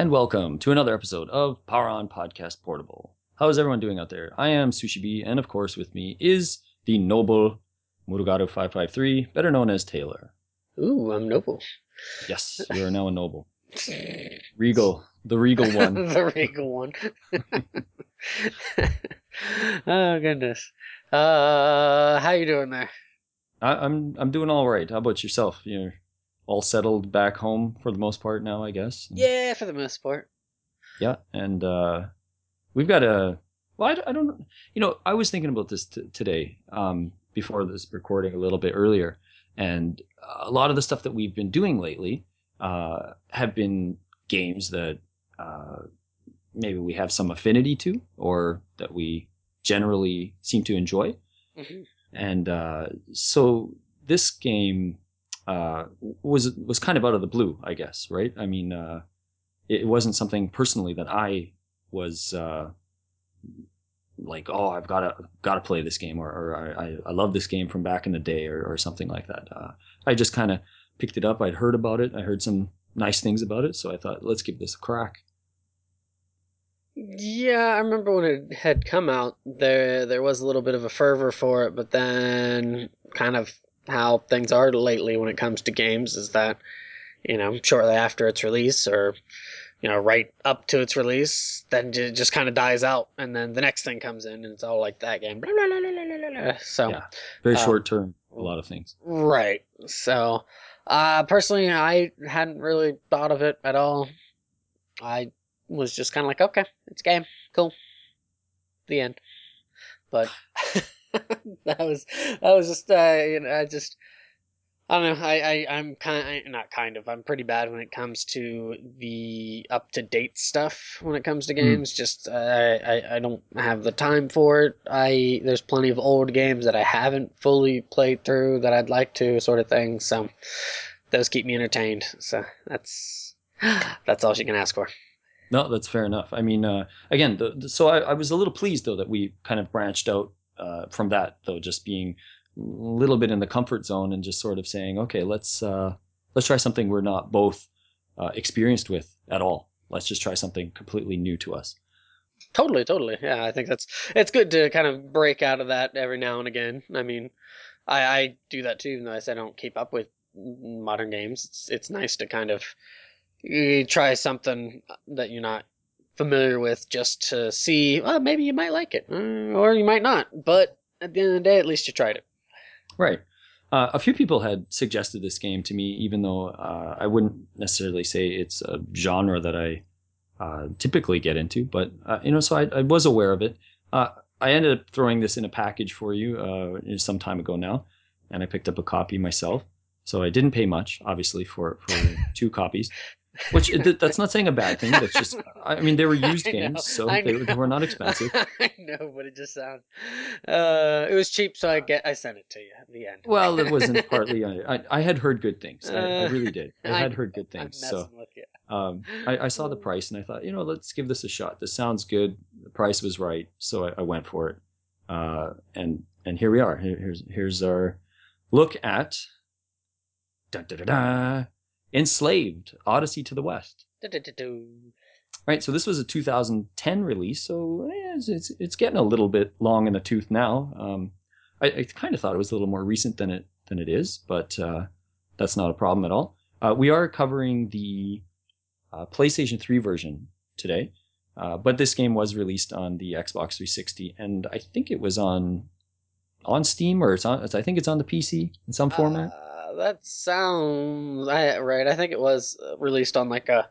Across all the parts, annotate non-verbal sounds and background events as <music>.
and welcome to another episode of Power On Podcast Portable. How is everyone doing out there? I am Sushi B, and of course, with me is the noble Murugaru 553, better known as Taylor. Ooh, I'm noble. Yes, you are now a noble. <laughs> Regal, the regal <laughs> one. the regal one. <laughs> oh goodness. Uh, how you doing there? I, I'm I'm doing all right. How about yourself? You're all settled back home for the most part now, I guess. Yeah, for the most part. Yeah, and uh, we've got a. Well, I, I don't. You know, I was thinking about this t- today um, before this recording a little bit earlier, and a lot of the stuff that we've been doing lately uh, have been games that uh, maybe we have some affinity to, or that we generally seem to enjoy. hmm And uh, so this game uh, was was kind of out of the blue, I guess, right? I mean, uh, it wasn't something personally that I was uh, like, oh, I've got to got to play this game, or, or I, I love this game from back in the day, or, or something like that. Uh, I just kind of picked it up. I'd heard about it. I heard some nice things about it, so I thought, let's give this a crack. Yeah, I remember when it had come out, there there was a little bit of a fervor for it, but then kind of how things are lately when it comes to games is that, you know, shortly after its release or you know, right up to its release, then it just kind of dies out, and then the next thing comes in, and it's all like that game. Blah, blah, blah. So, Yeah. Very Um, short term, a lot of things. Right. So, uh, personally, I hadn't really thought of it at all. I was just kind of like, okay, it's a game, cool. The end. But <laughs> <laughs> that was that was just uh, you know, I just I don't know. I, I I'm kind of, not kind of. I'm pretty bad when it comes to the up to date stuff. When it comes to games, just uh, I I don't have the time for it. I there's plenty of old games that I haven't fully played through that I'd like to, sort of thing. So those keep me entertained. So that's <gasps> that's all she can ask for. No, that's fair enough. I mean, uh, again, the, the- so I, I was a little pleased though that we kind of branched out uh, from that, though, just being a little bit in the comfort zone and just sort of saying, okay, let's uh, let's try something we're not both uh, experienced with at all. Let's just try something completely new to us. Totally, totally. Yeah, I think that's it's good to kind of break out of that every now and again. I mean, I I do that too, even though I I don't keep up with modern games. It's it's nice to kind of eh, try something that you're not familiar with just to see. Well, maybe you might like it, mm, or you might not. But at the end of the day, at least you tried it. Right. Uh, a few people had suggested this game to me, even though uh, I wouldn't necessarily say it's a genre that I uh, typically get into. But uh, you know, so I, I was aware of it. Uh, I ended up throwing this in a package for you uh, some time ago now, and I picked up a copy myself. So I didn't pay much, obviously, for for <laughs> two copies. Which <laughs> that's not saying a bad thing. That's just, I mean, they were <laughs> used games, so they, they were not <laughs> expensive. I know, but it just sounds. Uh, it was cheap, so I get I sent it to you at the end. Well, it wasn't partly. I, I had heard good things. I, I Uh, really did. I had heard good things. So. um, I, I saw the price and I thought, you know, let's give this a shot. This sounds good. The price was right, so I, I went for it. Uh, and and here we are. Here, here's here's our look at da, da, da, da, Enslaved Odyssey to the West. Du-du-du-du. Right. So this was a 2010 release, so it's it's, it's getting a little bit long in the tooth now. Um, I, I kind of thought it was a little more recent than it than it is, but uh, that's not a problem at all. Uh, we are covering the uh, PlayStation 3 version today, uh, but this game was released on the Xbox 360, and I think it was on on Steam or it's on. I think it's on the PC in some format. That sounds I, right. I think it was uh, released on like a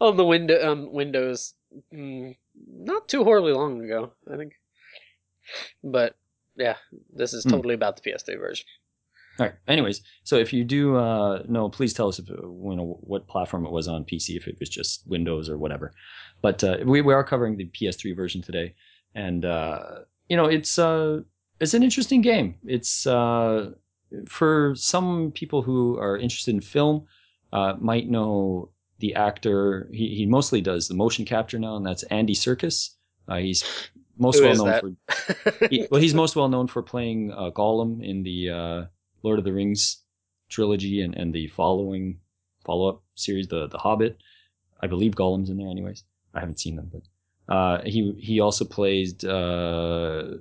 on the window um, Windows mm, not too horribly long ago. I think, but yeah, this is Hmm. totally about the PS3 version. All right. Anyways, so if you do uh, know, please tell us if you know what platform it was on PC, if it was just Windows or whatever. But uh, we we are covering the PS3 version today, and uh, you know it's uh, it's an interesting game. It's uh, for some people who are interested in film, uh, might know the actor. He he mostly does the motion capture now, and that's Andy Serkis. Uh, he's <laughs> most well known that? for <laughs> he, well, he's most well known for playing uh, Gollum in the uh, Lord of the Rings trilogy and, and the following follow up series, the the Hobbit. I believe Gollum's in there, anyways. I haven't seen them, but uh, he he also plays uh,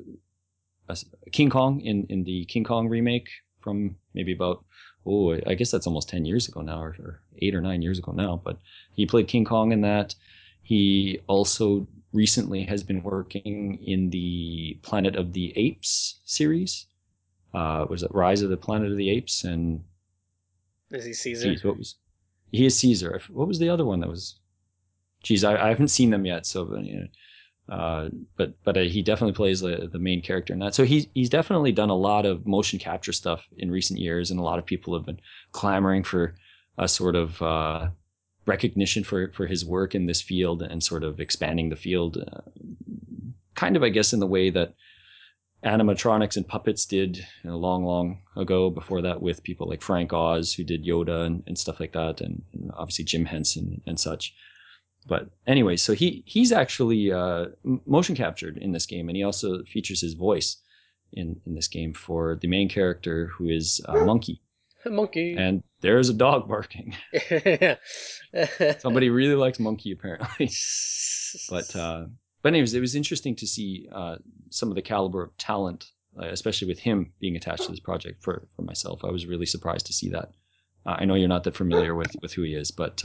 King Kong in in the King Kong remake from maybe about oh I guess that's almost ten years ago now, or, or eight or nine years ago now. But he played King Kong in that. He also recently has been working in the Planet of the Apes series. Uh, was it Rise of the Planet of the Apes and is he Caesar? Geez, what was he is Caesar? What was the other one that was? Geez, I, I haven't seen them yet. So, you know, uh, but but uh, he definitely plays the, the main character in that. So he's he's definitely done a lot of motion capture stuff in recent years, and a lot of people have been clamoring for a sort of uh, recognition for for his work in this field and sort of expanding the field, uh, kind of I guess in the way that animatronics and puppets did you know, long, long ago. Before that, with people like Frank Oz, who did Yoda and, and stuff like that, and, and, obviously Jim Henson and such. But anyway, so he he's actually uh, motion captured in this game, and he also features his voice in in this game for the main character, who is uh, Monkey. <laughs> Monkey. And there's a dog barking. <laughs> <laughs> Somebody really likes Monkey, apparently. but uh, but anyways, it was interesting to see uh, some of the caliber of talent, uh, especially with him being attached to this project. For for myself, I was really surprised to see that. Uh, I know you're not that familiar with with who he is, but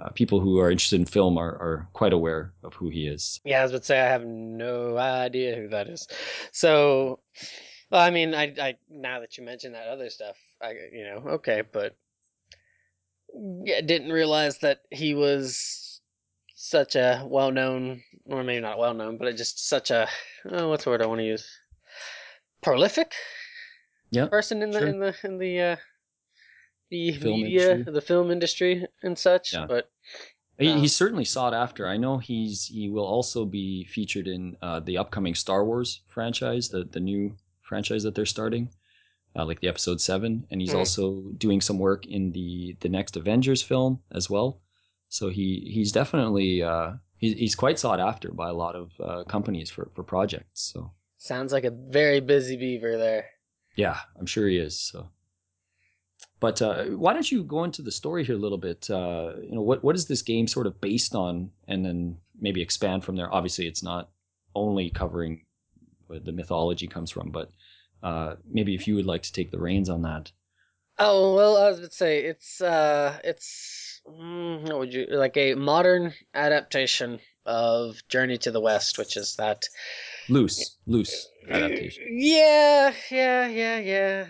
uh, people who are interested in film are, are quite aware of who he is. Yeah, I was about to say I have no idea who that is. So, well, I mean, I, I now that you mention that other stuff, I you know okay, but yeah, didn't realize that he was such a well known, or maybe not well known, but just such a oh, what's the word I want to use? Prolific. Yeah. Person in the sure. in the in the uh, the Film media, industry. the film industry, and such. Yeah. But He, Um, he's certainly sought after. I know he's he will also be featured in uh, the upcoming Star Wars franchise, the the new franchise that they're starting, uh, like the Episode Seven, and he's Hmm. also doing some work in the the next Avengers film as well. So he he's definitely uh, he, he's quite sought after by a lot of uh, companies for for projects. So sounds like a very busy beaver there. yeah, I'm sure he is. So. But uh, why don't you go into the story here a little bit? Uh, you know, what what is this game sort of based on, and then maybe expand from there. Obviously, it's not only covering where the mythology comes from, but uh, maybe if you would like to take the reins on that. Oh well, I to say it's uh it's mm, what would you like a modern adaptation of Journey to the West, which is that Loose, loose adaptation. Yeah, yeah, yeah, yeah,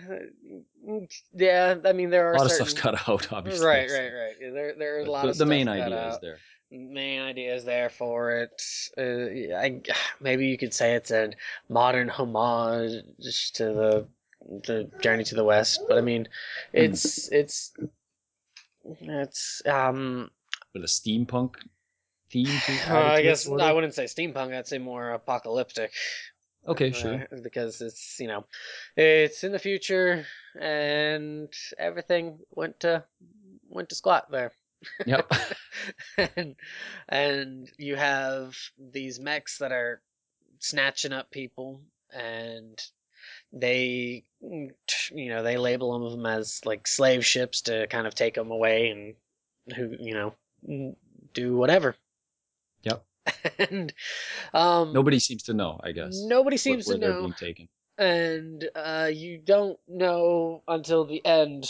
yeah. I mean, there are A lot of stuff's cut out, obviously. Right, right, right. There, there is a lot the, of the main idea is out. there. Main idea is there for it. Uh, I <sighs> maybe you could say it's a modern homage to the the Journey to the West, but I mean, it's it's it's um. With a steampunk theme. Uh, I add to it, guess I wouldn't say steampunk. I'd say more apocalyptic. Okay, uh, sure. because it's you know, it's in the future, and everything went to went to squat there. Yep. <laughs> and and you have these mechs that are snatching up people and they you know they label them as like slave ships to kind of take them away and who you know do whatever. <laughs> and um Nobody seems to know, I guess. nobody seems where to they're know being taken. and uh, you don't know until the end,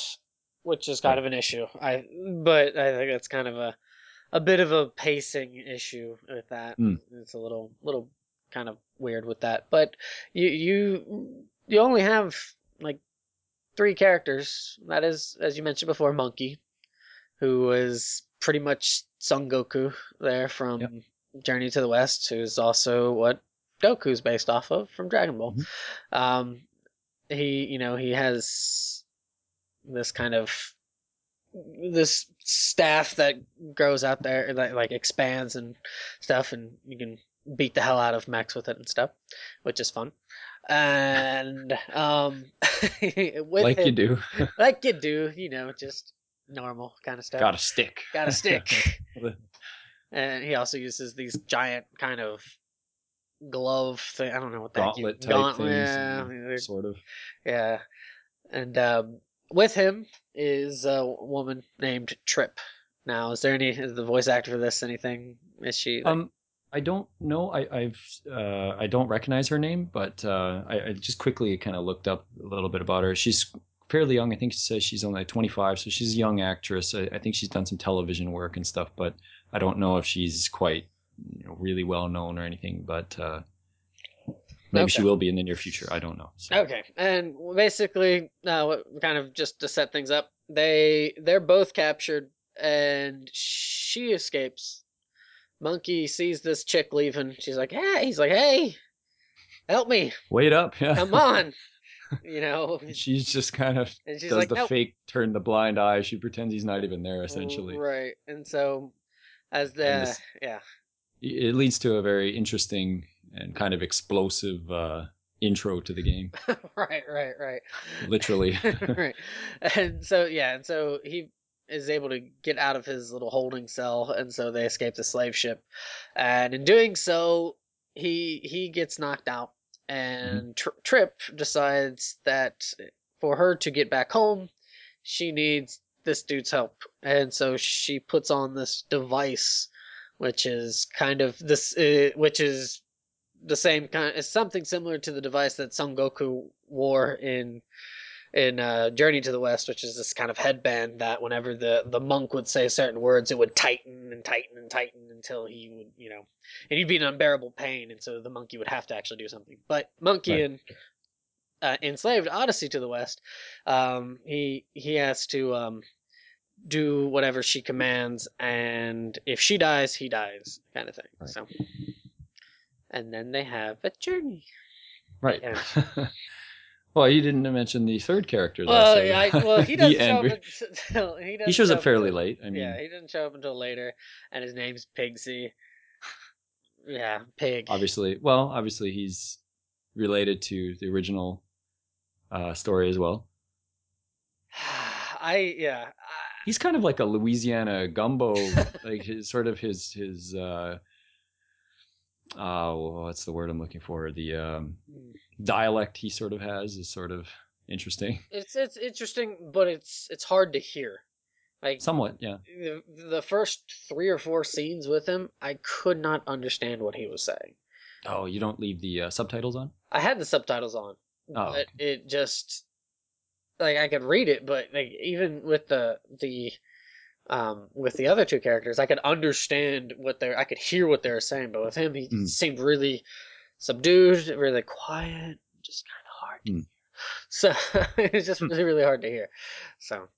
which is kind Right. of an issue. I but I think that's kind of a a bit of a pacing issue with that. Mm. It's a little little kind of weird with that. But you you you only have like three characters. That is, as you mentioned before, Monkey, who is pretty much Son Goku there from Yep. Journey to the West, who's also what Goku's based off of from Dragon Ball. Mhm. Um, he, you know, he has this kind of this staff that grows out there that like expands and stuff, and you can beat the hell out of mechs with it and stuff, which is fun. And um, <laughs> like you do. like you do, you know, just normal kind of stuff. Got a stick. Got a stick. <laughs> and he also uses these giant kind of glove thing. I don't know what that Gauntlet type gauntlet, yeah, Sort of. yeah. And um, with him is a woman named Trip. now. Is there any is the voice actor for this anything? Is she? Like, Um, I don't know. I, I've uh, I don't recognize her name, but uh, I, I just quickly kind of looked up a little bit about her. She's fairly young. I think she says she's only 25, so she's a young actress. I, I think she's done some television work and stuff, but I don't know if she's quite you know, really well known or anything. But uh, maybe she will be in the near future. I don't know. So, Okay, and basically, uh, kind of just to set things up, they they're both captured, and she escapes. Monkey sees this chick leaving. She's like, "Hey!" He's like, "Hey, help me! Wait up! Yeah, Come on!" <laughs> <laughs> you know, She's just kind of and she's does like, the "Nope." fake turn the blind eye. She pretends he's not even there. Essentially, right? And so, as the this- yeah, it leads to a very interesting and kind of explosive uh, intro to the game. <laughs> right, right, right. Literally. <laughs> right. And so yeah, and so he is able to get out of his little holding cell, and so they escape the slave ship. And in doing so, he he gets knocked out, and Tri- Trip decides that for her to get back home, she needs this dude's help, and so she puts on this device, which is kind of this, uh, which is the same kind. It's something similar to the device that Son Goku wore in in uh, Journey to the West, which is this kind of headband that whenever the the monk would say certain words, it would tighten and tighten and tighten until he would, you know, and he'd be in unbearable pain, and so the monkey would have to actually do something. But Monkey Right. and uh, enslaved Odyssey to the West, um, he he has to um, do whatever she commands, and if she dies, he dies, kind of thing. Right. So, and then they have a journey. right. <laughs> Well, you didn't mention the third character. though, Well, so yeah, I, well, he <laughs> doesn't show up until <laughs> he, He shows show up fairly until- late. I mean, yeah, he doesn't show up until later, and his name's Pigsy. Yeah, Pig. obviously. Well, obviously he's related to the original uh, story as well. <sighs> I yeah. I- He's kind of like a Louisiana gumbo, <laughs> like his sort of his his. uh uh, what's the word I'm looking for? The um, dialect he sort of has is sort of interesting. <laughs> It's it's interesting, but it's it's hard to hear. Like Somewhat, yeah. the, the first three or four scenes with him, I could not understand what he was saying. Oh, you don't leave the uh, subtitles on? I had the subtitles on, Oh, but it just like I could read it, but like even with the the um with the other two characters, I could understand what they're I could hear what they were saying, but with him, he Mm. seemed really subdued, really quiet, just kind of hard. to Mm. hear. <laughs> So it's just Hmm. really really hard to hear. So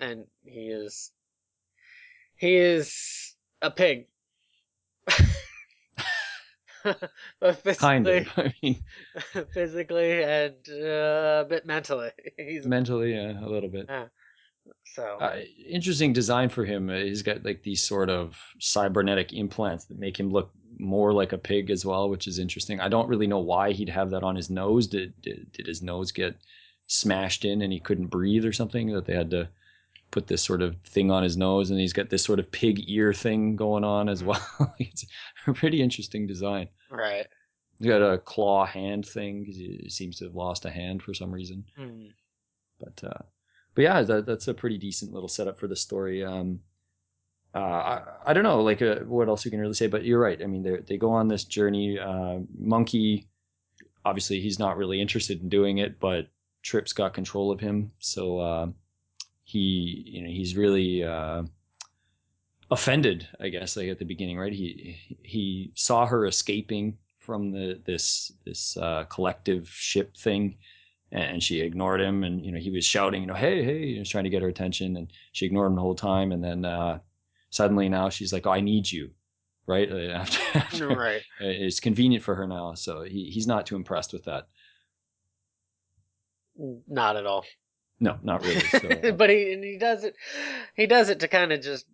and he is he is a pig. <laughs> Kind physically, of. I mean, <laughs> physically and uh, a bit mentally. He's mentally, yeah, a little bit. So Uh, interesting design for him. Uh, He's got like these sort of cybernetic implants that make him look more like a pig as well, which is interesting. I don't really know why he'd have that on his nose. Did did, did his nose get smashed in and he couldn't breathe or something? That they had to put this sort of thing on his nose, and he's got this sort of pig ear thing going on as well. <laughs> it's a pretty interesting design. right. He's got a claw hand thing because he seems to have lost a hand for some reason. Mm. But uh, but yeah, that, that's a pretty decent little setup for the story. Um, uh, I, I don't know, like uh, what else you can really say, but you're right. I mean, they they go on this journey. Uh, Monkey, obviously, he's not really interested in doing it, but Trip's got control of him, so uh, he you know he's really uh, offended, I guess, like at the beginning, right? He he saw her escaping from the this this uh, collective ship thing and she ignored him and you know he was shouting you know hey hey he was trying to get her attention and she ignored him the whole time and then uh suddenly now she's like oh i need you right Uh, <laughs> after, after right. it's convenient for her now so he, he's not too impressed with that Not at all. no not really so, <laughs> uh, but he and he does it. He does it to kind of just.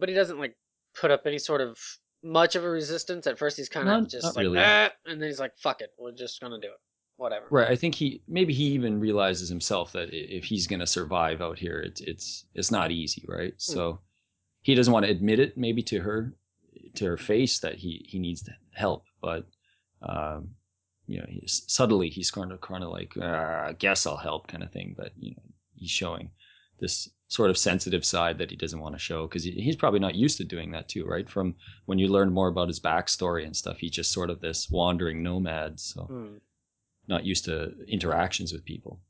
But he doesn't like put up any sort of much of a resistance. At first, he's kind of just like, really. "Ah," and then he's like, "Fuck it, we're just gonna do it, whatever." right i think he maybe he even realizes himself that if he's going to survive out here it's it's it's not easy right so he doesn't want to admit it maybe to her to her face that he he needs help but um you know he's, subtly he's kind of kind of like uh, i guess i'll help kind of thing but you know he's showing this sort of sensitive side that he doesn't want to show because he, he's probably not used to doing that too, right? From when you learn more about his backstory and stuff, he's just sort of this wandering nomad, so Hmm. Not used to interactions with people.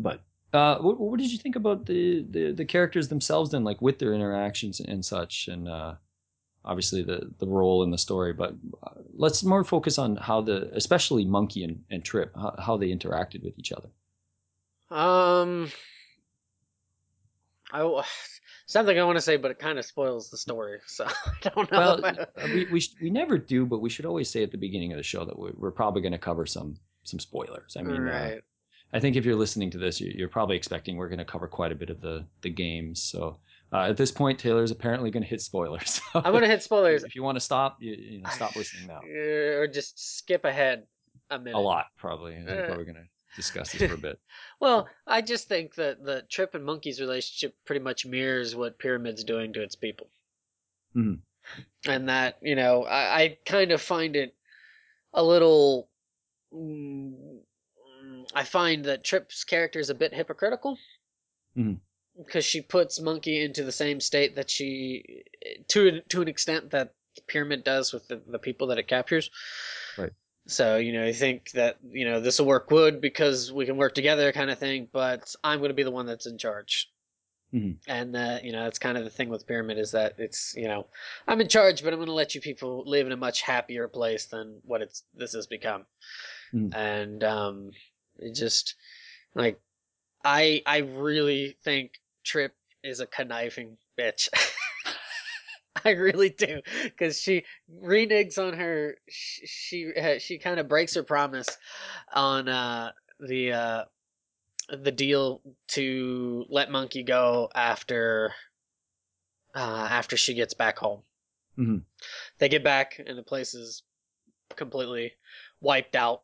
But uh, what, what did you think about the, the the characters themselves then, like with their interactions and such, and uh, obviously the the role in the story? But uh, let's more focus on how the, especially Monkey and, and Trip, how, how they interacted with each other. Um, I w- something I want to say, but it kind of spoils the story, so <laughs> I don't know. Well, uh, we we, sh- we never do, but we should always say at the beginning of the show that we- we're probably going to cover some some spoilers. I mean, uh. I think if you're listening to this, you- you're probably expecting we're going to cover quite a bit of the the games. So uh, at this point, Taylor's apparently going to hit spoilers. <laughs> I'm gonna hit spoilers, If you want to stop, you, you know, stop listening now. uh, <laughs> or just skip ahead a minute. A lot, probably. Uh. probably going to discuss this for a bit. <laughs> Well, I just think that the Trip and Monkey's relationship pretty much mirrors what Pyramid's doing to its people. Mhm. And that, you know, I, I kind of find it a little. mm, I find that Trip's character is a bit hypocritical. Mhm. Because she puts Monkey into the same state that she. to, to an extent that Pyramid does with the, the people that it captures. Right. So, you know, I think that, you know, this will work good because we can work together kind of thing, but I'm going to be the one that's in charge. Mhm. And, uh, you know, that's kind of the thing with Pyramid is that it's, you know, I'm in charge, but I'm going to let you people live in a much happier place than what it's, this has become. Mhm. And, um, it just, like, I, I really think Trip is a conniving bitch. <laughs> <laughs> I really do, because she reneges on her. She she, uh, she kind of breaks her promise on uh, the uh, the deal to let Monkey go after uh, after she gets back home. Mhm. They get back and the place is completely wiped out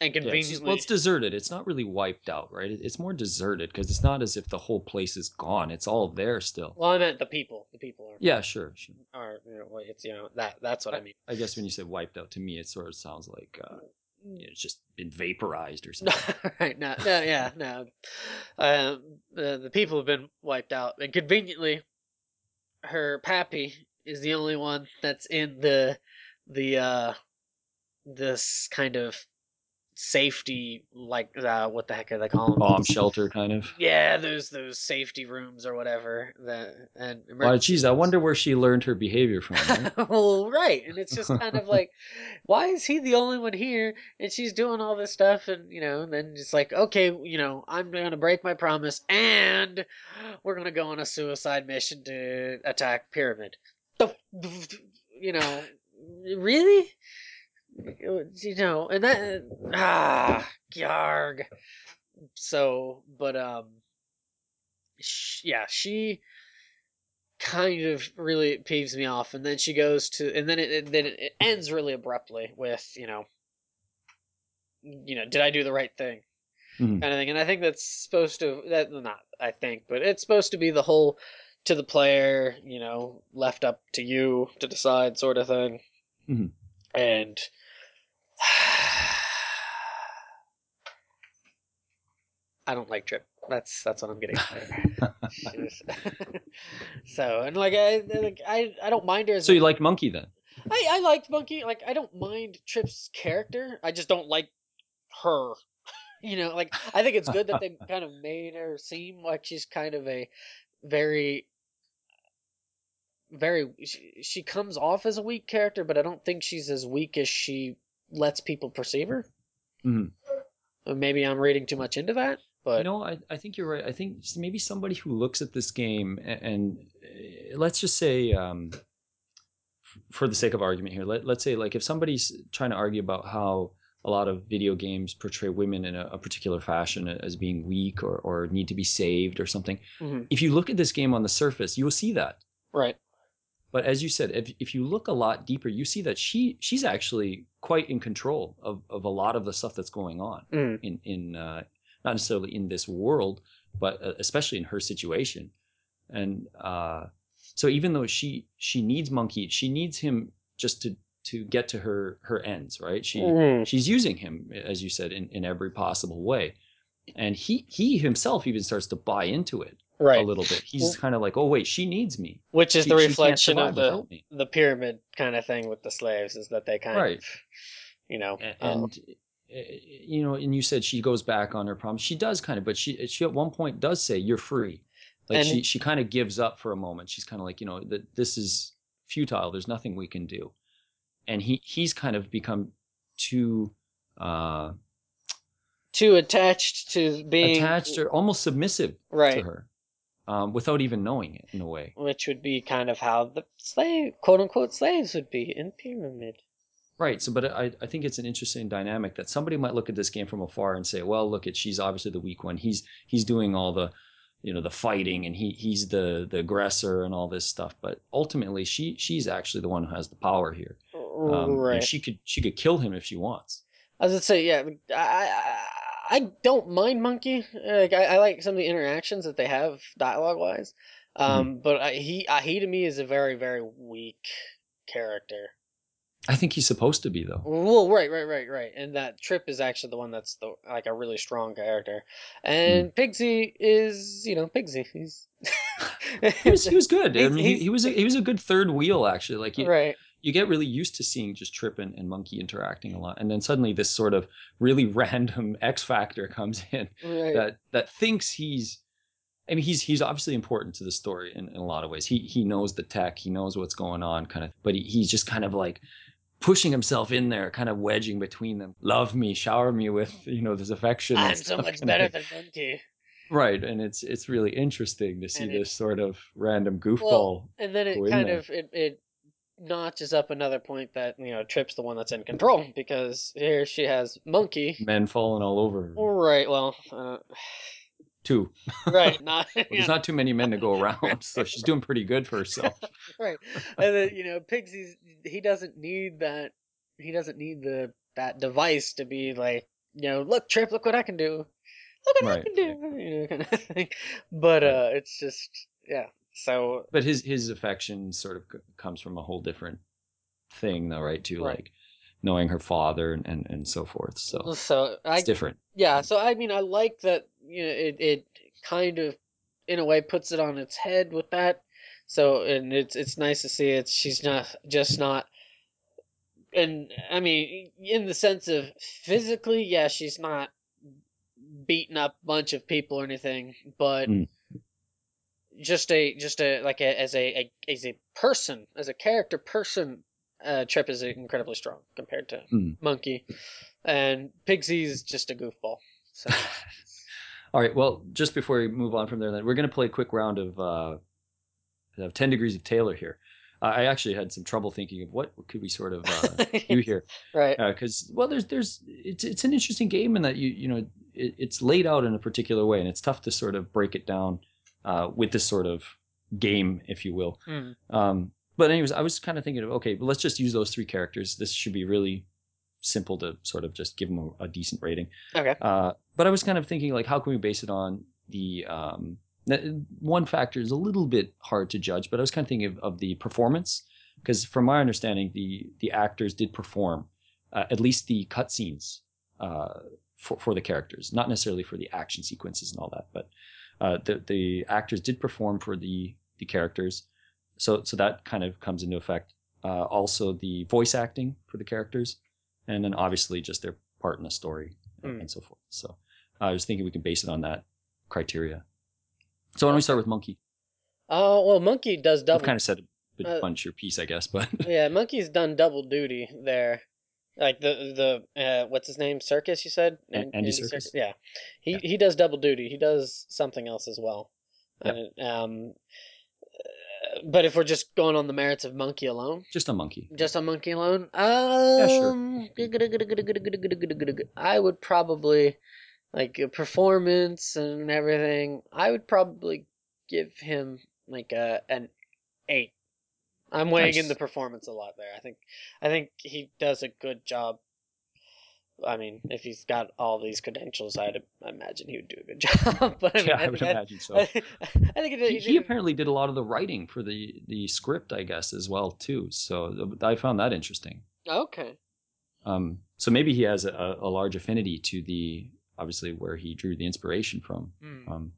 and Yeah, it's conveniently. well, it's deserted. It's not really wiped out, right? It's more deserted because it's not as if the whole place is gone. It's all there still. well, I meant the people. The people are. Yeah, sure, sure. Are you know, it's you know that that's what I mean. I guess when you say wiped out, to me, it sort of sounds like uh, it's just been vaporized or <laughs> something. right no no yeah no um the, the people have been wiped out and conveniently her pappy is the only one that's in the the uh this kind of safety like uh what the heck are they calling? Bomb shelter, kind of. yeah those those safety rooms or whatever that and geez, I wonder where she learned her behavior from. <laughs> Right? well, right, and it's just kind of like, <laughs> why is he the only one here, and she's doing all this stuff, and you know, and then it's like, okay, you know, I'm gonna break my promise, and we're gonna go on a suicide mission to attack Pyramid. The, <laughs> you know, really, you know, and that ah, yarg. So, but um, sh- yeah, she kind of really peeves me off and then she goes to and then it, it then it ends really abruptly with you know you know did i do the right thing Mhm. kind of thing and i think that's supposed to that not i think but it's supposed to be the whole to the player you know left up to you to decide sort of thing Mhm. and <sighs> i don't like trip that's that's what i'm getting <laughs> <laughs> so and like I like I I don't mind her. As so you like Monkey then? I I liked Monkey. Like I don't mind Trip's character. I just don't like her. <laughs> You know, like I think it's good that they kind of made her seem like she's kind of a very very she, she comes off as a weak character, but I don't think she's as weak as she lets people perceive her. Mhm. Maybe I'm reading too much into that, but you know, I, I think you're right. I think maybe somebody who looks at this game and, and uh, let's just say, um, for the sake of argument here, let, let's say like if somebody's trying to argue about how a lot of video games portray women in a, a particular fashion as being weak or, or need to be saved or something, Mhm. if you look at this game on the surface, you will see that. right. But as you said, if, if you look a lot deeper, you see that she she's actually quite in control of, of a lot of the stuff that's going on Mm. in in uh, not necessarily in this world, but uh, especially in her situation. And uh, so even though she she needs Monkey, she needs him just to to get to her her ends, right? She Mhm. she's using him as you said in, in every possible way and he he himself even starts to buy into it right. a little bit. He's Well- kind of like, oh wait, she needs me. Which is She- the reflection of the the pyramid kind of thing with the slaves is that they kind Right. of, you know, um, and uh, you know, and you said she goes back on her promise. She does kind of, but she she at one point does say, "You're free." Like And- she she kind of gives up for a moment. She's kind of like, you know, that this is futile. There's nothing we can do, and he he's kind of become too uh, too attached to being attached or almost submissive right, to her, um, without even knowing it in a way. which would be kind of how the slave, quote unquote, slaves would be in pyramid. Right. So, but I, I think it's an interesting dynamic that somebody might look at this game from afar and say, well, look at she's obviously the weak one. He's he's doing all the, you know, the fighting and he he's the the aggressor and all this stuff. But ultimately, she she's actually the one who has the power here. Um, and right. She could she could kill him if she wants. I was gonna say, yeah, I, I, I don't mind Monkey. Like, I, I like some of the interactions that they have dialogue wise. Um, but I, he, I, he to me is a very, very weak character. I think he's supposed to be though. Well, right, right, right, right. And that Trip is actually the one that's the like a really strong character. And Mm. Pigsy is, you know, Pigsy. He's <laughs> He was he was good. <laughs> I mean, he, he was a, he was a good third wheel actually. Like you, right. You get really used to seeing just Trip and, and Monkey interacting a mm. lot, and then suddenly this sort of really <laughs> random X factor comes in. Right. that that thinks he's I mean he's he's obviously important to the story in, in a lot of ways. He he knows the tech, he knows what's going on kind of but he, he's just kind of like pushing himself in there, kind of wedging between them. Love me, shower me with, you know, this affection. I'm so much better than Monkey. Right. And it's it's really interesting to see And it- this sort of random goofball. Well, and then it kind of it, it notches up another point that you know Trip's the one that's in control because here she has Monkey. Men falling all over. her. Right. Well. Uh, Two. right. <laughs> Not. Well, there's not too many men to go around, <laughs> so she's doing pretty good for herself. <laughs> right. And then you know Pigsy's he doesn't need that. He doesn't need the that device to be like you know look Trip look what I can do. Look what I can do. You know kind of thing. But Right. uh, it's just yeah. So but his his affection sort of comes from a whole different thing though right To Right. like knowing her father and and, and so forth so so I it's different Yeah, so I mean, I like that. You know, it it kind of, in a way, puts it on its head with that. So, and it's it's nice to see it. She's not just not, and I mean, in the sense of physically, yeah, she's not beating up a bunch of people or anything, but Mm. Just a just a like a as a, a as a person, as a character person. Uh, Trip is incredibly strong compared to Mm. Monkey, and Pigsy's just a goofball. So. <laughs> all right well just before we move on from there then we're going to play a quick round of uh of 10 degrees of taylor here i I actually had some trouble thinking of what could we sort of uh, <laughs> do here right. because well there's there's it's it's an interesting game in that you you know it, it's laid out in a particular way and it's tough to sort of break it down uh, with this sort of game if you will Mm. Um, but anyways, I was kind of thinking of okay, let's just use those three characters. This should be really simple to sort of just give them a, a decent rating. Okay. Uh, but I was kind of thinking like, how can we base it on the um, one factor is a little bit hard to judge, but I was kind of thinking of, of the performance because from my understanding, the the actors did perform uh, at least the cutscenes uh, for for the characters, not necessarily for the action sequences and all that, but uh, the the actors did perform for the the characters so so that kind of comes into effect. Uh, also, the voice acting for the characters, and then obviously just their part in the story and, Mm. and so forth. So I was thinking we can base it on that criteria. So why don't we start with Monkey? Oh well, Monkey does double. Double. kind of said a Uh, bunch your piece, I guess, but yeah, Monkey's done double duty there. Like the the uh, what's his name? Serkis, you said? An- An- Andy Serkis? Yeah, he Yeah. he does double duty. He does something else as well. Yeah. And, um, uh, but if we're just going on the merits of Monkey alone, just a monkey. just on Monkey alone, um, sure. I would probably like a performance and everything. I would probably give him like a an eight. I'm weighing in the performance a lot there. I think I think he does a good job. I mean, if he's got all these credentials, I'd imagine he would do a good <laughs> job. but I mean, yeah, I I, would I- imagine so. I, think it, he, he apparently did a lot of the writing for the the script, I guess, as well too. So I found that interesting. okay. Um, so maybe he has a, a large affinity to the obviously where he drew the inspiration from. Mm. Um,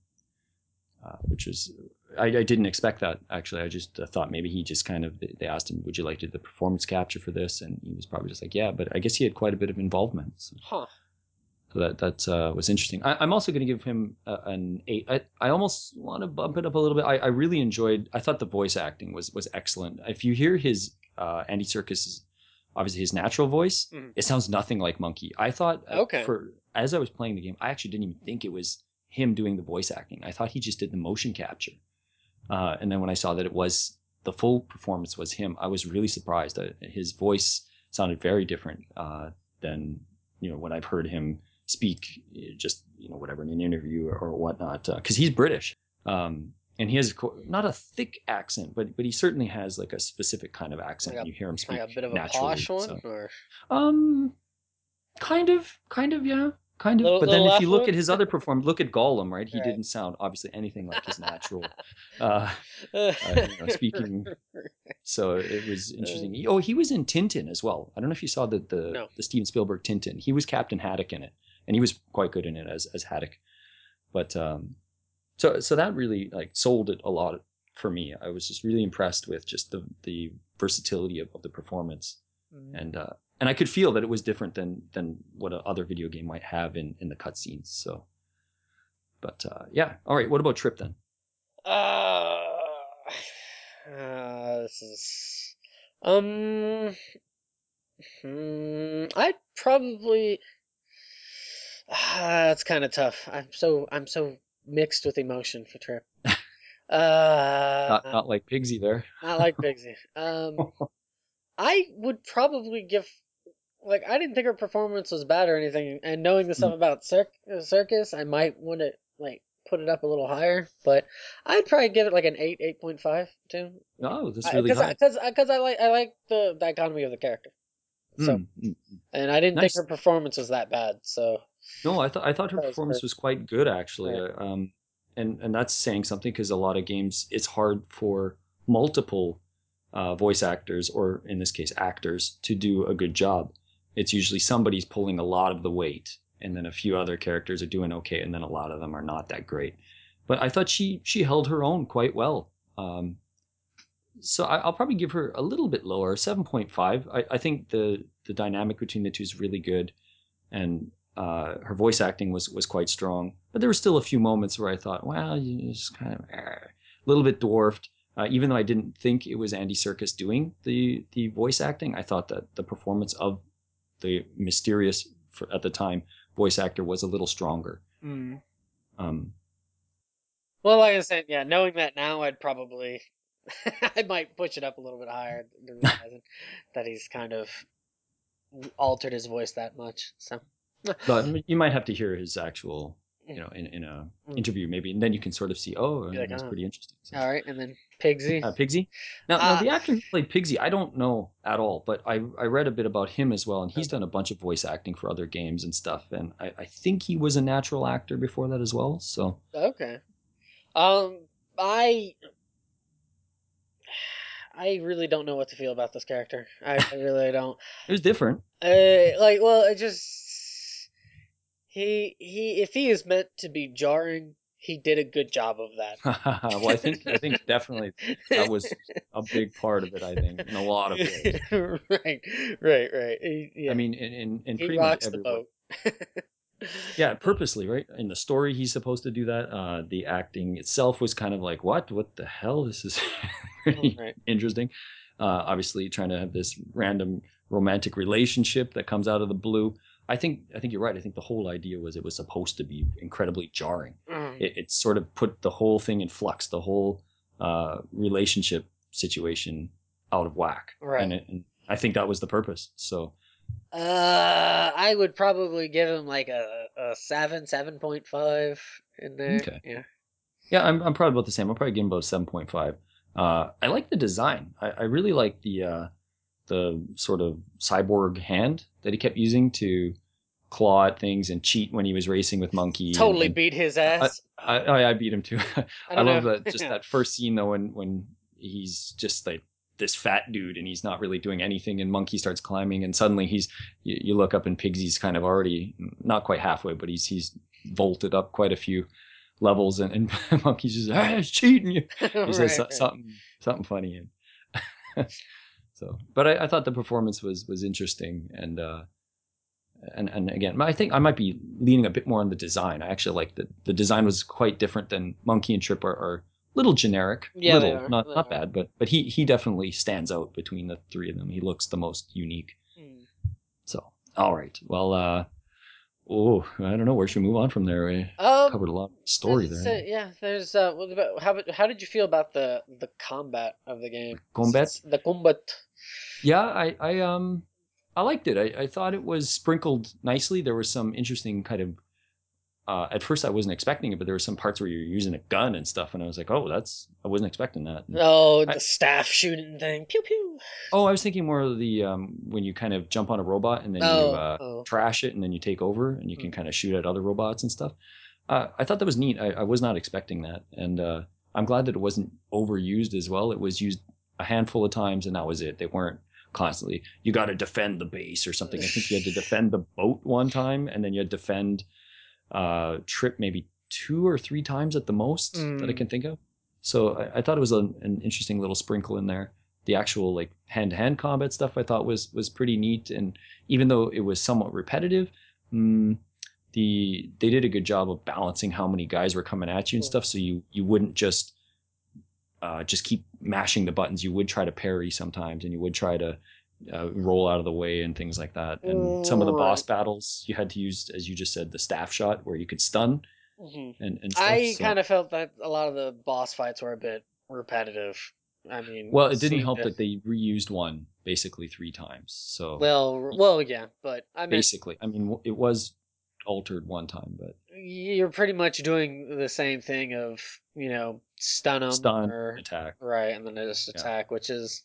uh, which is I, I didn't expect that actually. I just uh, thought maybe he just kind of they asked him, "Would you like to do the performance capture for this?" And he was probably just like, "Yeah," but I guess he had quite a bit of involvement. So, Huh. so that that uh, was interesting. I, I'm also going to give him uh, an eight. I, I almost want to bump it up a little bit. I, I really enjoyed. I thought the voice acting was was excellent. If you hear his uh, Andy Serkis, obviously his natural voice, Mhm. it sounds nothing like Monkey. I thought uh, Okay. for as I was playing the game, I actually didn't even think it was him doing the voice acting. I thought he just did the motion capture. Uh, and then when I saw that it was the full performance was him, I was really surprised. that his voice sounded very different uh, than you know when I've heard him speak, eh, just you know whatever in an interview or, or whatnot. Because he's British, um, and he has not a thick accent, but but he certainly has like a specific kind of accent. Like a- you hear him speak Like a bit of a naturally. posh one, so- or um, kind of, kind of, yeah, kind of. Little- but then if you look at his other performance, look at Gollum, right? He Right. didn't sound obviously anything like his natural. <laughs> uh, uh, you know, speaking- <laughs> so it was interesting. He- Oh, he was in Tintin as well. I don't know if you saw the the, No. the Steven Spielberg Tintin. He was Captain Haddock in it, and he was quite good in it as as Haddock. But um, so so that really like sold it a lot for me. I was just really impressed with just the the versatility of, of the performance Mm. and uh, and I could feel that it was different than than what a other video game might have in in the cutscenes. So, but uh, yeah, all right. What about Trip then? Uh, <sighs> uh, this is um. Hmm, I'd probably. <sighs> Ah, it's kind of tough. I'm so I'm so mixed with emotion for Trip. <laughs> Uh, Not not like Pigsy there. not like <laughs> Pigsy. Um, <laughs> I would probably give. Like I didn't think her performance was bad or anything, and knowing the stuff about Circ- uh, Serkis, I might want to like put it up a little higher. But I'd probably give it like an eight, eight point five too. Oh, that's really Because high. because because I like I like the dichotomy of the character. So Mm, mm. and I didn't Nice. think her performance was that bad. So No, I thought I thought her performance was quite good actually. Uh, Um, and and that's saying something because a lot of games it's hard for multiple uh, voice actors or in this case actors to do a good job. It's usually somebody's pulling a lot of the weight, and then a few other characters are doing okay, and then a lot of them are not that great. But I thought she she held her own quite well. Um, so I, I'll probably give her a little bit lower, seven point five. I, I think the the dynamic between the two is really good, and uh, her voice acting was was quite strong. But there were still a few moments where I thought, well, you just kind of eh, a little bit dwarfed. Uh, even though I didn't think it was Andy Serkis doing the the voice acting, I thought that the performance of the mysterious for, at the time voice actor was a little stronger. Um, well, like I said, yeah, knowing that now, I'd probably <laughs> I might push it up a little bit higher, realizing <laughs> that he's kind of altered his voice that much. So but <laughs> you might have to hear his actual, you know, in, in a Mm. interview maybe, and then you can sort of see, oh, like, that's oh. pretty interesting. So- all right, and then Pigsy. uh, Pigsy. Now, now Uh, the actor who played Pigsy, I don't know at all, but I I read a bit about him as well, and he's done a bunch of voice acting for other games and stuff, and I, I think he was a natural actor before that as well. So Okay. Um, I I really don't know what to feel about this character. I, I really don't. it was different. Uh, like, well, it just he he if he is meant to be jarring, he did a good job of that. <laughs> well, I think I think definitely that was a <laughs> big part of it. I think in a lot of ways. <laughs> right, right, right. Yeah, I mean, in in, in he pretty much rocks the every boat. Yeah, purposely, right? In the story, he's supposed to do that. Uh, the acting itself was kind of like, what? What the hell? This is Right. interesting. Uh, obviously, trying to have this random romantic relationship that comes out of the blue. I think I think you're right. I think the whole idea was it was supposed to be incredibly jarring. Mm. It, it sort of put the whole thing in flux, the whole uh, relationship situation out of whack. Right. And, it, and I think that was the purpose. So Uh, I would probably give him like a, a seven, seven point five in there. Okay. Yeah. Yeah, I'm, I'm probably about the same. I'll probably give him about seven point five. Uh, I like the design. I, I really like the uh, the sort of cyborg hand that he kept using to claw at things and cheat when he was racing with Monkey. Totally and beat his ass. I, I, I beat him too. <laughs> I, don't love know. that just that <laughs> first scene though when when he's just like this fat dude and he's not really doing anything and monkey starts climbing and suddenly he's you, you look up and pigsy's kind of already not quite halfway but he's he's vaulted up quite a few levels and, and <laughs> monkey's just ah, he's cheating you he says Right, so- right. something something funny and so but I, I thought the performance was was interesting and uh and and again i think i might be leaning a bit more on the design. I actually like that the design was quite different than monkey and trip are, are little generic Yeah, little are, not not bad but but he he definitely stands out between the three of them. He looks the most unique. Mm. so all right. Well uh oh i don't know where should we move on from there we Um, covered a lot of story there yeah, there's uh, what about how how did you feel about the the combat of the game? Combat? The combat. Yeah, I, I um I liked it. I, I thought it was sprinkled nicely. There was some interesting kind of uh at first I wasn't expecting it, but there were some parts where you're using a gun and stuff and I was like, Oh, that's I wasn't expecting that. Oh, the I- staff shooting thing. Pew pew. Oh, I was thinking more of the um when you kind of jump on a robot and then Oh, you uh oh. trash it and then you take over and you can kind of shoot at other robots and stuff. Uh, I thought that was neat. I, I was not expecting that, and uh, I'm glad that it wasn't overused as well. It was used a handful of times, and that was it. They weren't constantly. You got to defend the base or something. I think you had to defend the boat one time, and then you had to defend uh, Trip maybe two or three times at the most that I Mm. can think of. So I, I thought it was an, an interesting little sprinkle in there. The actual like hand to hand combat stuff I thought was was pretty neat, and even though it was somewhat repetitive, mm, the they did a good job of balancing how many guys were coming at you and Cool. stuff, so you you wouldn't just uh, just keep mashing the buttons. You would try to parry sometimes, and you would try to uh, roll out of the way and things like that. And some of the boss battles you had to use, as you just said, the staff shot where you could stun Mhm. and, and stuff. I so- kind of felt that a lot of the boss fights were a bit repetitive. I mean, well, it didn't help that they reused one basically three times. So Well, well, yeah, but I mean, basically, I mean, it was altered one time, but you're pretty much doing the same thing of you know stun them stun or attack. right, and then just Yeah. attack, which is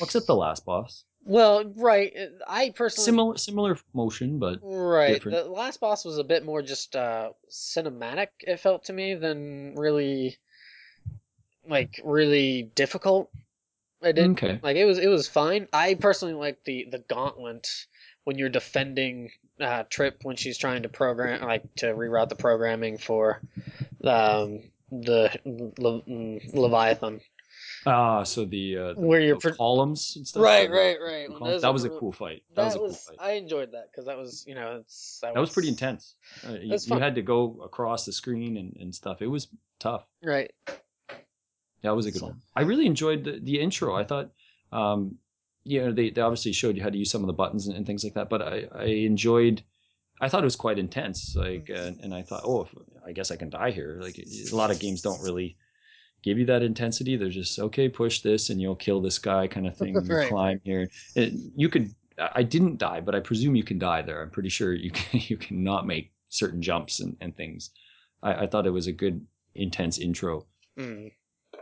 Well, except the last boss, well, right. uh, I personally similar similar motion, but Right. different. The last boss was a bit more just uh cinematic, it felt to me, than really like really difficult. I did okay. like it was it was fine. I personally like the the gauntlet when you're defending uh Trip when she's trying to program like to reroute the programming for um the Le- Leviathan. Ah, so the uh, the, Where you're pro- columns and stuff. Right, right, right. Columns, That was a cool fight. That, That was a cool was fight. I enjoyed that because that was you know it's that was pretty intense. Uh, you, you had to go across the screen and, and stuff. It was tough. right. That was a good So- one. I really enjoyed the, the intro. I thought, um, you know, they, they obviously showed you how to use some of the buttons and, and things like that, but I, I enjoyed, I thought it was quite intense. Like, Mm. and, and I thought, oh, if, I guess I can die here. Like a lot of games don't really give you that intensity. They're just, okay, push this and you'll kill this guy kind of thing. And you climb here. It, you could, I didn't die, but I presume you can die there. I'm pretty sure you <laughs> can, you cannot make certain jumps and, and things. I, I thought it was a good, intense intro Mm.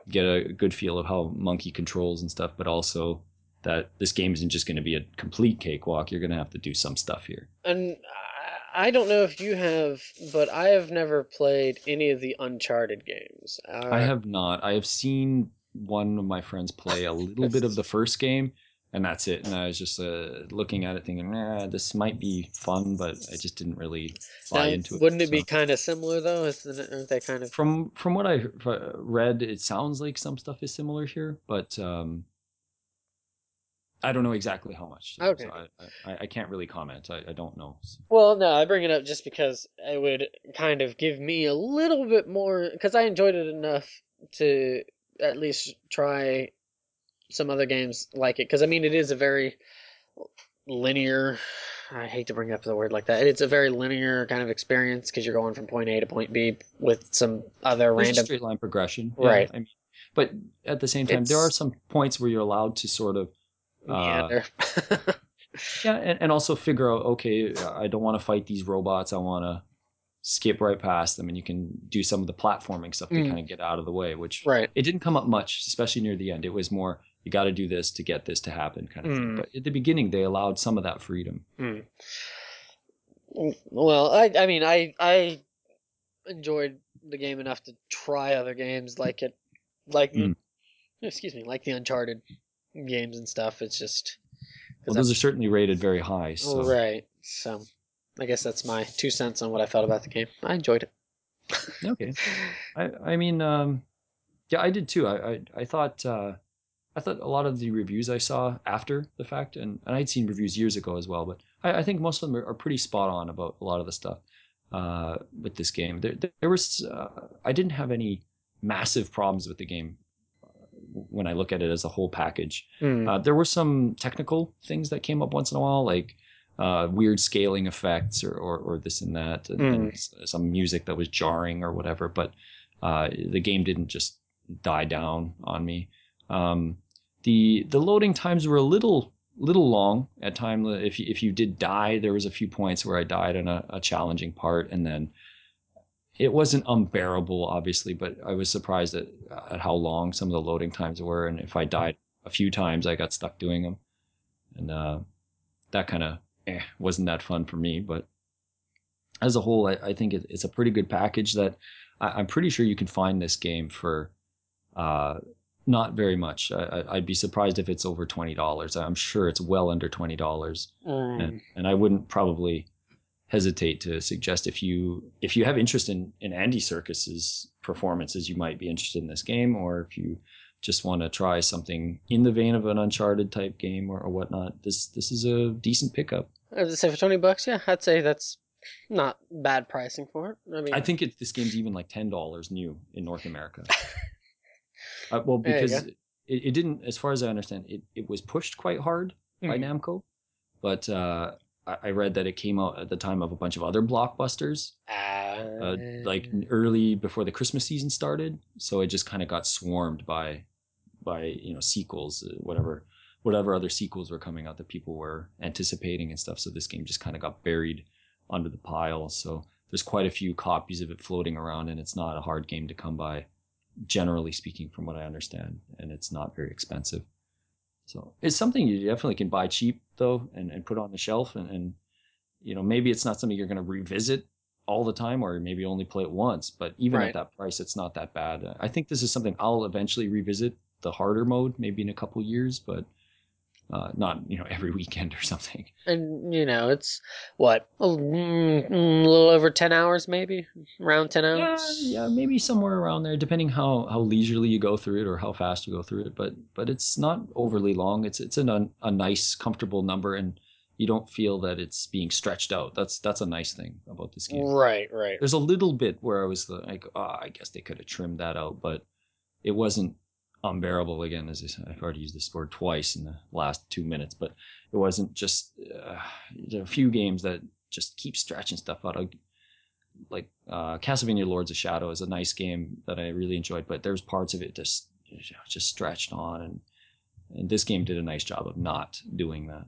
get a good feel of how monkey controls and stuff but also that this game isn't just going to be a complete cakewalk you're going to have to do some stuff here And I- don't know if you have, but I have never played any of the Uncharted games. Uh, i have not i have seen one of my friends play a little bit of the <laughs> first game and that's it and i was just uh, looking at it thinking nah, this might be fun but i just didn't really buy now, into it Wouldn't it so. be kind of similar though? Isn't Aren't they kind of? from from what i uh, read it sounds like some stuff is similar here but um i don't know exactly how much so Okay. I, I, I can't really comment i, I don't know Well, no, I bring it up just because it would kind of give me a little bit more because I enjoyed it enough to at least try some other games like it. Because I mean, it is a very linear. I hate to bring up the word like that. It's a very linear kind of experience because you're going from point A to point B with some other There's random. straight line progression, Right. I mean, but at the same time, there are some points where you're allowed to sort of, uh, <laughs> yeah, and, and also figure out, okay, I don't want to fight these robots. I want to skip right past them, and you can do some of the platforming stuff to Mm. kind of get out of the way. Which right. it didn't come up much, especially near the end. It was more you got to do this to get this to happen, kind of thing. Mm. But at the beginning, they allowed some of that freedom. Hmm. Well, I I mean I I enjoyed the game enough to try other games like it, like Mm. excuse me, like the Uncharted. Games and stuff. It's just Well, those are certainly rated very high. So right. So I guess that's my two cents on what I felt about the game. I enjoyed it. <laughs> okay. I I mean, um, yeah, I did too. I I, I thought uh, I thought a lot of the reviews I saw after the fact, and, and I'd seen reviews years ago as well, but I, I think most of them are, are pretty spot on about a lot of the stuff uh, with this game. There, there was uh, I didn't have any massive problems with the game when I look at it as a whole package. Hmm. Uh, there were some technical things that came up once in a while, like uh, weird scaling effects or, or, or this and that, and, and some music that was jarring or whatever. But uh, the game didn't just die down on me. Um, the the loading times were a little little long at time. If you, if you did die, there was a few points where I died on a, a challenging part, and then it wasn't unbearable, obviously, but I was surprised at, at how long some of the loading times were. And if I died a few times, I got stuck doing them. And uh, that kind of eh, wasn't that fun for me. But as a whole, I, I think it, it's a pretty good package that I, I'm pretty sure you can find this game for uh, not very much. I, I'd be surprised if it's over $20. I'm sure it's well under $20 Hmm. and, and I wouldn't probably hesitate to suggest if you if you have interest in in Andy Serkis's performances, you might be interested in this game, or if you just want to try something in the vein of an Uncharted type game or, or whatnot. This this is a decent pickup. I would say for twenty bucks, yeah, I'd say that's not bad pricing for it. I mean, I think it, this game's even like ten dollars new in North America. <laughs> uh, well, because it, it didn't, as far as I understand, it, it was pushed quite hard by Mhm. Namco, but uh, I, I read that it came out at the time of a bunch of other blockbusters uh, like Ah. early before the Christmas season started. So it just kind of got swarmed by by you know sequels, uh, whatever whatever other sequels were coming out that people were anticipating and stuff. So this game just kind of got buried under the pile. So there's quite a few copies of it floating around, and it's not a hard game to come by, generally speaking, from what I understand, and it's not very expensive. So it's something you definitely can buy cheap though, and, and put on the shelf, and, and you know maybe it's not something you're going to revisit all the time or maybe only play it once but even Right. at that price it's not that bad i think this is something i'll eventually revisit the harder mode maybe in a couple years but uh, not you know every <laughs> weekend or something. And you know it's what a mm, mm, little over ten hours, maybe? Around ten yeah, hours. yeah maybe somewhere around there depending how how leisurely you go through it or how fast you go through it but but it's not overly long. It's it's an, a nice comfortable number and you don't feel that it's being stretched out. That's that's a nice thing about this game. Right, right. there's a little bit where I was like, oh, I guess they could have trimmed that out, but it wasn't unbearable. Again, as I said, I've already used this word twice in the last two minutes, but it wasn't just uh, a few games that just keep stretching stuff out. I- Like uh, Castlevania: Lords of Shadow is a nice game that I really enjoyed, but there's parts of it just just stretched on, and and this game did a nice job of not doing that.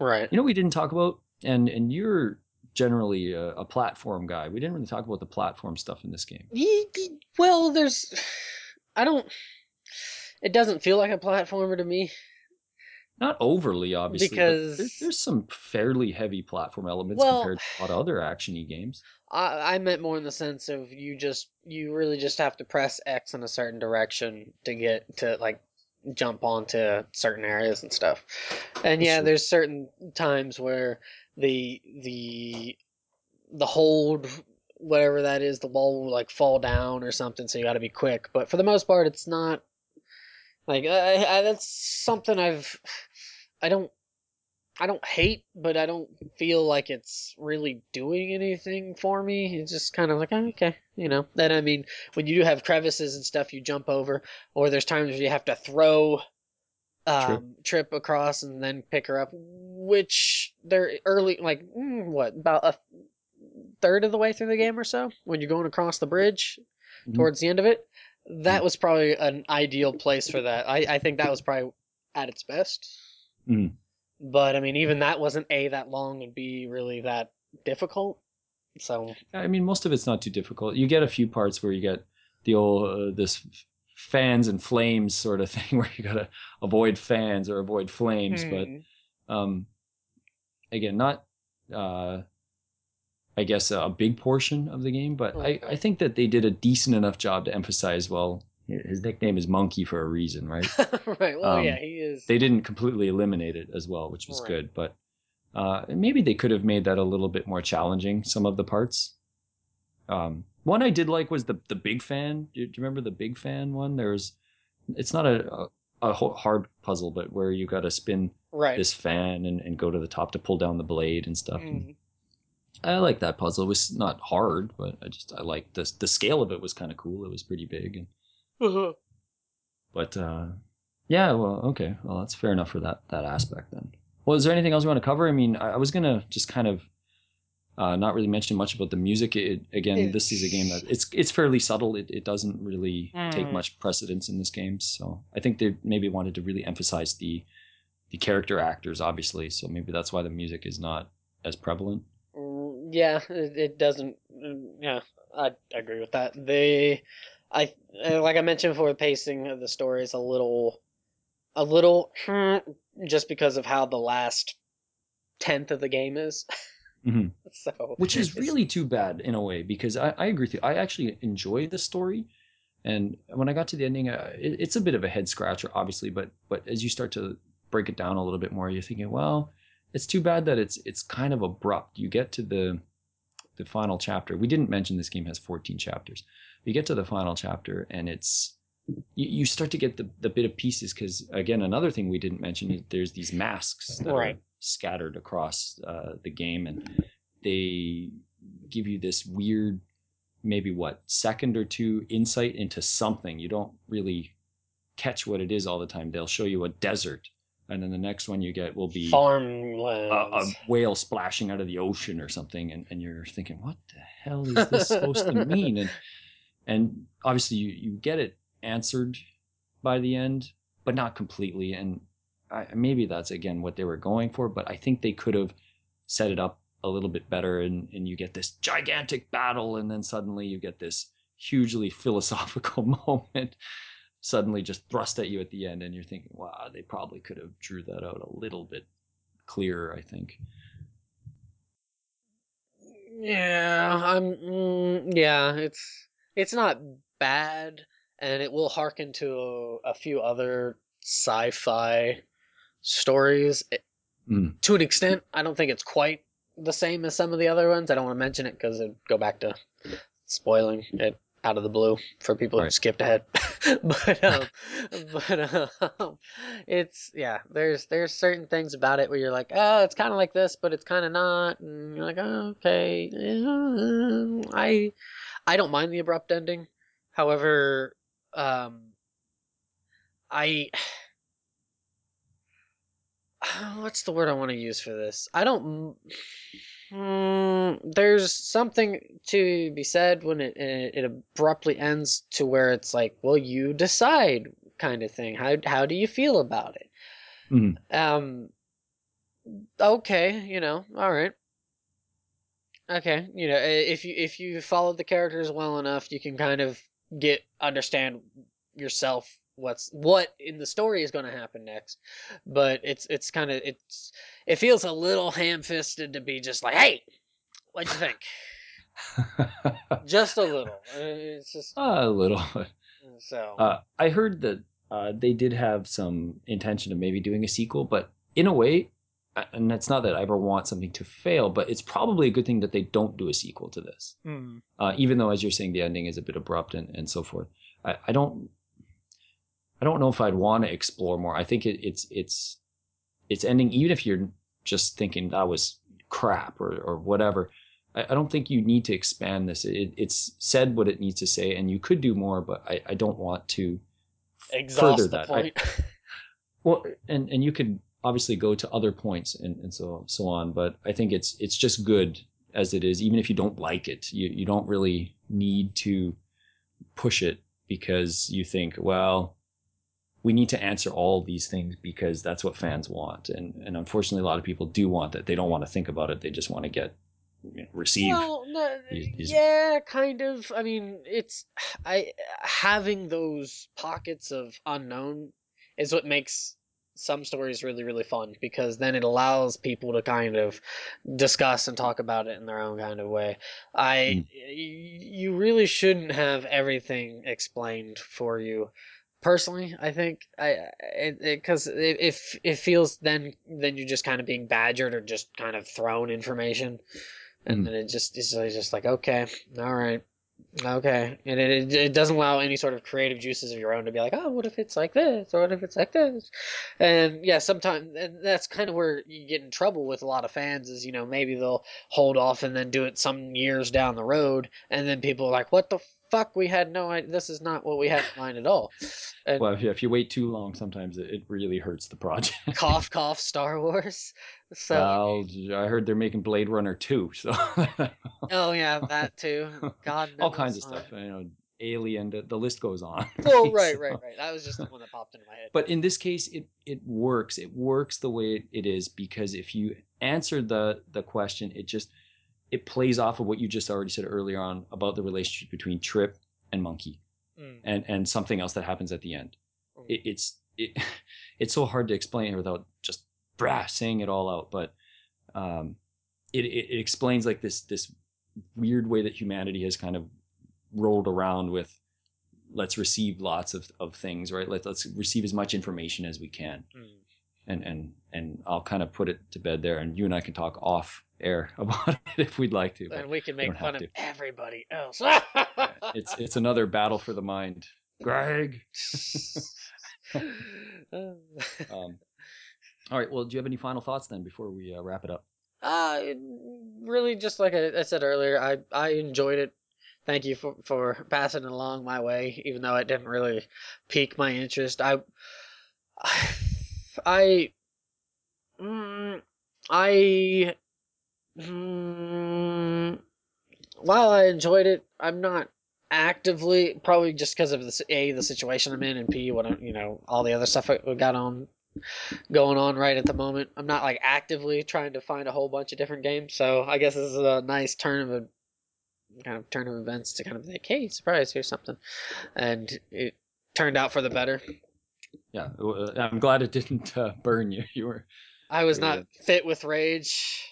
Right. You know, what we didn't talk about, and and you're generally a, a platform guy. We didn't really talk about the platform stuff in this game. Well, there's. I don't. It doesn't feel like a platformer to me. Not overly, obviously, Because- there, there's some fairly heavy platform elements Well- compared to a lot of other actiony games. I, I meant more in the sense of you just you really just have to press X in a certain direction to get to like jump onto certain areas and stuff. And yeah, there's certain times where the the the hold whatever that is, the ball will like fall down or something, so you got to be quick. But for the most part, it's not like I, I, that's something I've I don't I don't hate, but I don't feel like it's really doing anything for me. It's just kind of like, oh, okay, you know. Then I mean, when you do have crevices and stuff, you jump over, or there's times where you have to throw, um, trip across and then pick her up, which they're early, like mm, what about a third of the way through the game or so when you're going across the bridge Mhm. towards the end of it. That was probably an ideal place for that. I, I think that was probably at its best. Mhm. But I mean, even that wasn't a that long and b really that difficult. So I mean, most of it's not too difficult. You get a few parts where you get the old uh, this fans and flames sort of <laughs> thing where you gotta avoid fans or avoid flames, but hmm, um, again, not uh, I guess a big portion of the game, but I, I think that they did a decent enough job to emphasize well, his nickname is Monkey for a reason, right? <laughs> right. Well, Um, yeah, he is. they didn't completely eliminate it as well, which was Right. good. But uh, maybe they could have made that a little bit more challenging. Some of the parts. Um, one I did like was the the big fan. Do you, do you remember the big fan one? There's, it's not a, a a hard puzzle, but where you got to spin right. this fan and, and go to the top to pull down the blade and stuff. And Mhm. I like that puzzle. It was not hard, but I just I liked the the scale of it was kind of cool. It was pretty big and Mhm. but uh, yeah, well, okay, well, that's fair enough for that that aspect then. Well, is there anything else you want to cover? I mean, I, I was gonna just kind of uh, not really mention much about the music. It, again, this is a game that it's it's fairly subtle. It, it doesn't really take Mm. much precedence in this game. So I think they maybe wanted to really emphasize the the character actors, obviously. So maybe that's why the music is not as prevalent. Yeah, it, it doesn't. mm, Yeah, I agree with that. They, I like I mentioned before, the pacing of the story is a little, a little, just because of how the last tenth of the game is. Mhm. <laughs> So, which is really too bad in a way because I, I agree with you. I actually enjoy the story, and when I got to the ending, uh, it, it's a bit of a head scratcher, obviously. But but as you start to break it down a little bit more, you're thinking, well, it's too bad that it's it's kind of abrupt. You get to the the final chapter. We didn't mention this game has 14 chapters. You get to the final chapter, and it's you, start to get the, the bit of pieces because again another thing we didn't mention is there's these masks that Right. are scattered across uh, the game and they give you this weird maybe what second or two insight into something you don't really catch what it is all the time they'll show you a desert and then the next one you get will be a, a whale splashing out of the ocean or something and, and you're thinking what the hell is this supposed to mean? And and obviously you, you get it answered by the end but not completely. And I, maybe that's again what they were going for but i think they could have set it up a little bit better and, and you get this gigantic battle and then suddenly you get this hugely philosophical <laughs> moment suddenly just thrust at you at the end and you're thinking wow they probably could have drew that out a little bit clearer i think Yeah, I'm. Mm, yeah, it's it's not bad, and it will harken to a, a few other sci-fi stories eh, Mm. to an extent. I don't think it's quite the same as some of the other ones. I don't want to mention it because it'd go back to spoiling it out of the blue for people who Right. skipped ahead. <laughs> but um, but um, it's yeah. There's there's certain things about it where you're like, oh, it's kind of like this, but it's kind of not, and you're like, oh, okay. I I don't mind the abrupt ending. However, um, I <sighs> what's the word I want to use for this? I don't. Mm, there's something to be said when it it abruptly ends to where it's like, well, you decide, kind of thing. How how do you feel about it? Mhm. Um. Okay, you know, all right. Okay, you know, if you if you followed the characters well enough, you can kind of get understand yourself what's what in the story is going to happen next. But it's it's kind of it's it feels a little ham-fisted to be just like, hey, what'd you think? <laughs> just a little. Uh, It's just a little so. Uh, I heard that uh, they did have some intention of maybe doing a sequel, but in a way, uh, and it's not that I ever want something to fail, but it's probably a good thing that they don't do a sequel to this. Hmm. Uh, even though, as you're saying, the ending is a bit abrupt and, and so forth. I, I don't, I don't know if I'd want to explore more. I think it, it's it's it's ending, even if you're just thinking that was crap or or whatever. I, I don't think you need to expand this. It, it's said what it needs to say, and you could do more, but I, I don't want to Exhaust the that. I- <laughs> well, and and you could obviously go to other points and, and so so on, but I think it's it's just good as it is, even if you don't like it. You you don't really need to push it because you think, well, we need to answer all these things because that's what fans want. And and unfortunately a lot of people do want that. They don't want to think about it. They just want to get you know, receive. Well, no, these- yeah, kind of. I mean, it's <sighs> I having those pockets of unknown is what makes some stories really really fun because then it allows people to kind of discuss and talk about it in their own kind of way. I Mm. y- you really shouldn't have everything explained for you. Personally, I think I it because it, it f- it feels then then you're just kind of being badgered or just kind of thrown information, and Mm. then it just it's just like okay, all right, Okay, and it, it it doesn't allow any sort of creative juices of your own to be like, oh, what if it's like this, or what if it's like this, and yeah, sometimes and that's kind of where you get in trouble with a lot of fans is you know maybe they'll hold off and then do it some years down the road, and then people are like, what the fuck, we had no idea, this is not what we had in mind at all, and Well, if you, if you wait too long, sometimes it, it really hurts the project. cough cough Star Wars, <laughs> so well, I heard they're making Blade Runner 2, so <laughs> oh yeah, that too, God knows, all kinds of stuff. You know, Alien. The, the list goes on. <laughs> Oh right, So- right, right. That was just the one that popped into my head. But in this case, it it works. It works the way it, it is because if you answer the the question, it just it plays off of what you just already said earlier on about the relationship between Trip and Monkey, Mm. and and something else that happens at the end. Mm. It, it's it, <laughs> it's so hard to explain without just brah, saying it all out. But um, it, it it explains like this this weird way that humanity has kind of rolled around with let's receive lots of, of things right Let, let's receive as much information as we can Mm. and and and i'll kind of put it to bed there and you and i can talk off air <laughs> about it if we'd like to but and we can make don't fun of to. everybody else. <laughs> it's it's another battle for the mind greg <laughs> um, all right well do you have any final thoughts then before we uh, wrap it up uh, really, just like I, I said earlier, I I enjoyed it. Thank you for for passing it along my way, even though it didn't really pique my interest. I <sighs> I mm, I mm, while I enjoyed it, I'm not actively probably just because of the a the situation I'm in and p what I'm, you know all the other stuff I we got on going on right at the moment. I'm not like actively trying to find a whole bunch of different games, so I guess this is a nice turn of a kind of turn of events to kind of think, hey, surprise, here's something, and it turned out for the better. yeah i'm glad it didn't uh, burn you <laughs> you were I was not fit with rage.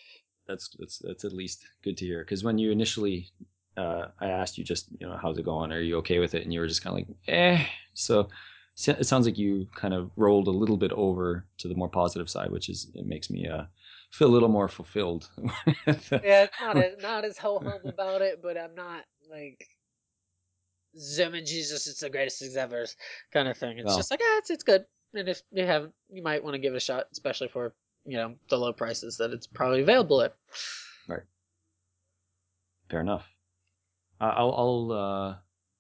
That's that's that's at least good to hear. Because when you initially uh, I asked you just you know how's it going? Are you okay with it? And you were just kind of like eh. So it sounds like you kind of rolled a little bit over to the more positive side which is it makes me uh feel a little more fulfilled. <laughs> Yeah, not as not as ho hum <laughs> about it, but I'm not like Zim Jesus, it's the greatest things ever kind of thing. It's just like, ah, it's it's good. And if you haven't, you might want to give it a shot, especially for you know the low prices that it's probably available at. Right. Fair enough I- i'll i'll uh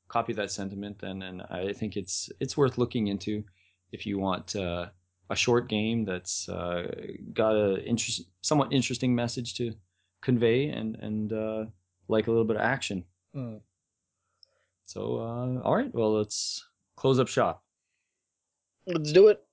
copy that sentiment and and i think it's it's worth looking into if you want uh a short game that's uh got a interest somewhat interesting message to convey and and uh like a little bit of action so uh all right well let's close up shop Let's do it.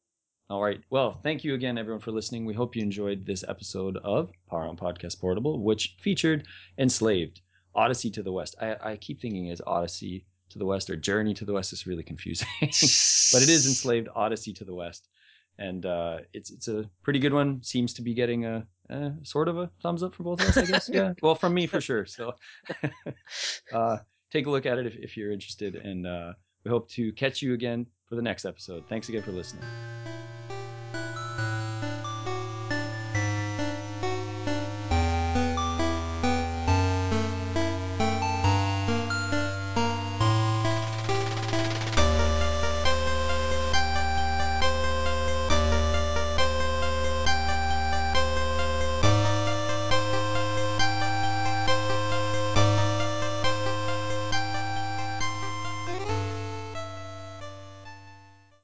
All right. Well, thank you again, everyone, for listening. We hope you enjoyed this episode of Power On Podcast Portable, which featured Enslaved, Odyssey to the West. I, I keep thinking is Odyssey to the West or Journey to the West is really confusing, <laughs> but it is Enslaved Odyssey to the West, and uh, it's it's a pretty good one. Seems to be getting a, a sort of a thumbs up for both of us, I guess. <laughs> yeah. Well, from me for sure. So <laughs> uh, take a look at it if, if you're interested, and uh, we hope to catch you again for the next episode. Thanks again for listening.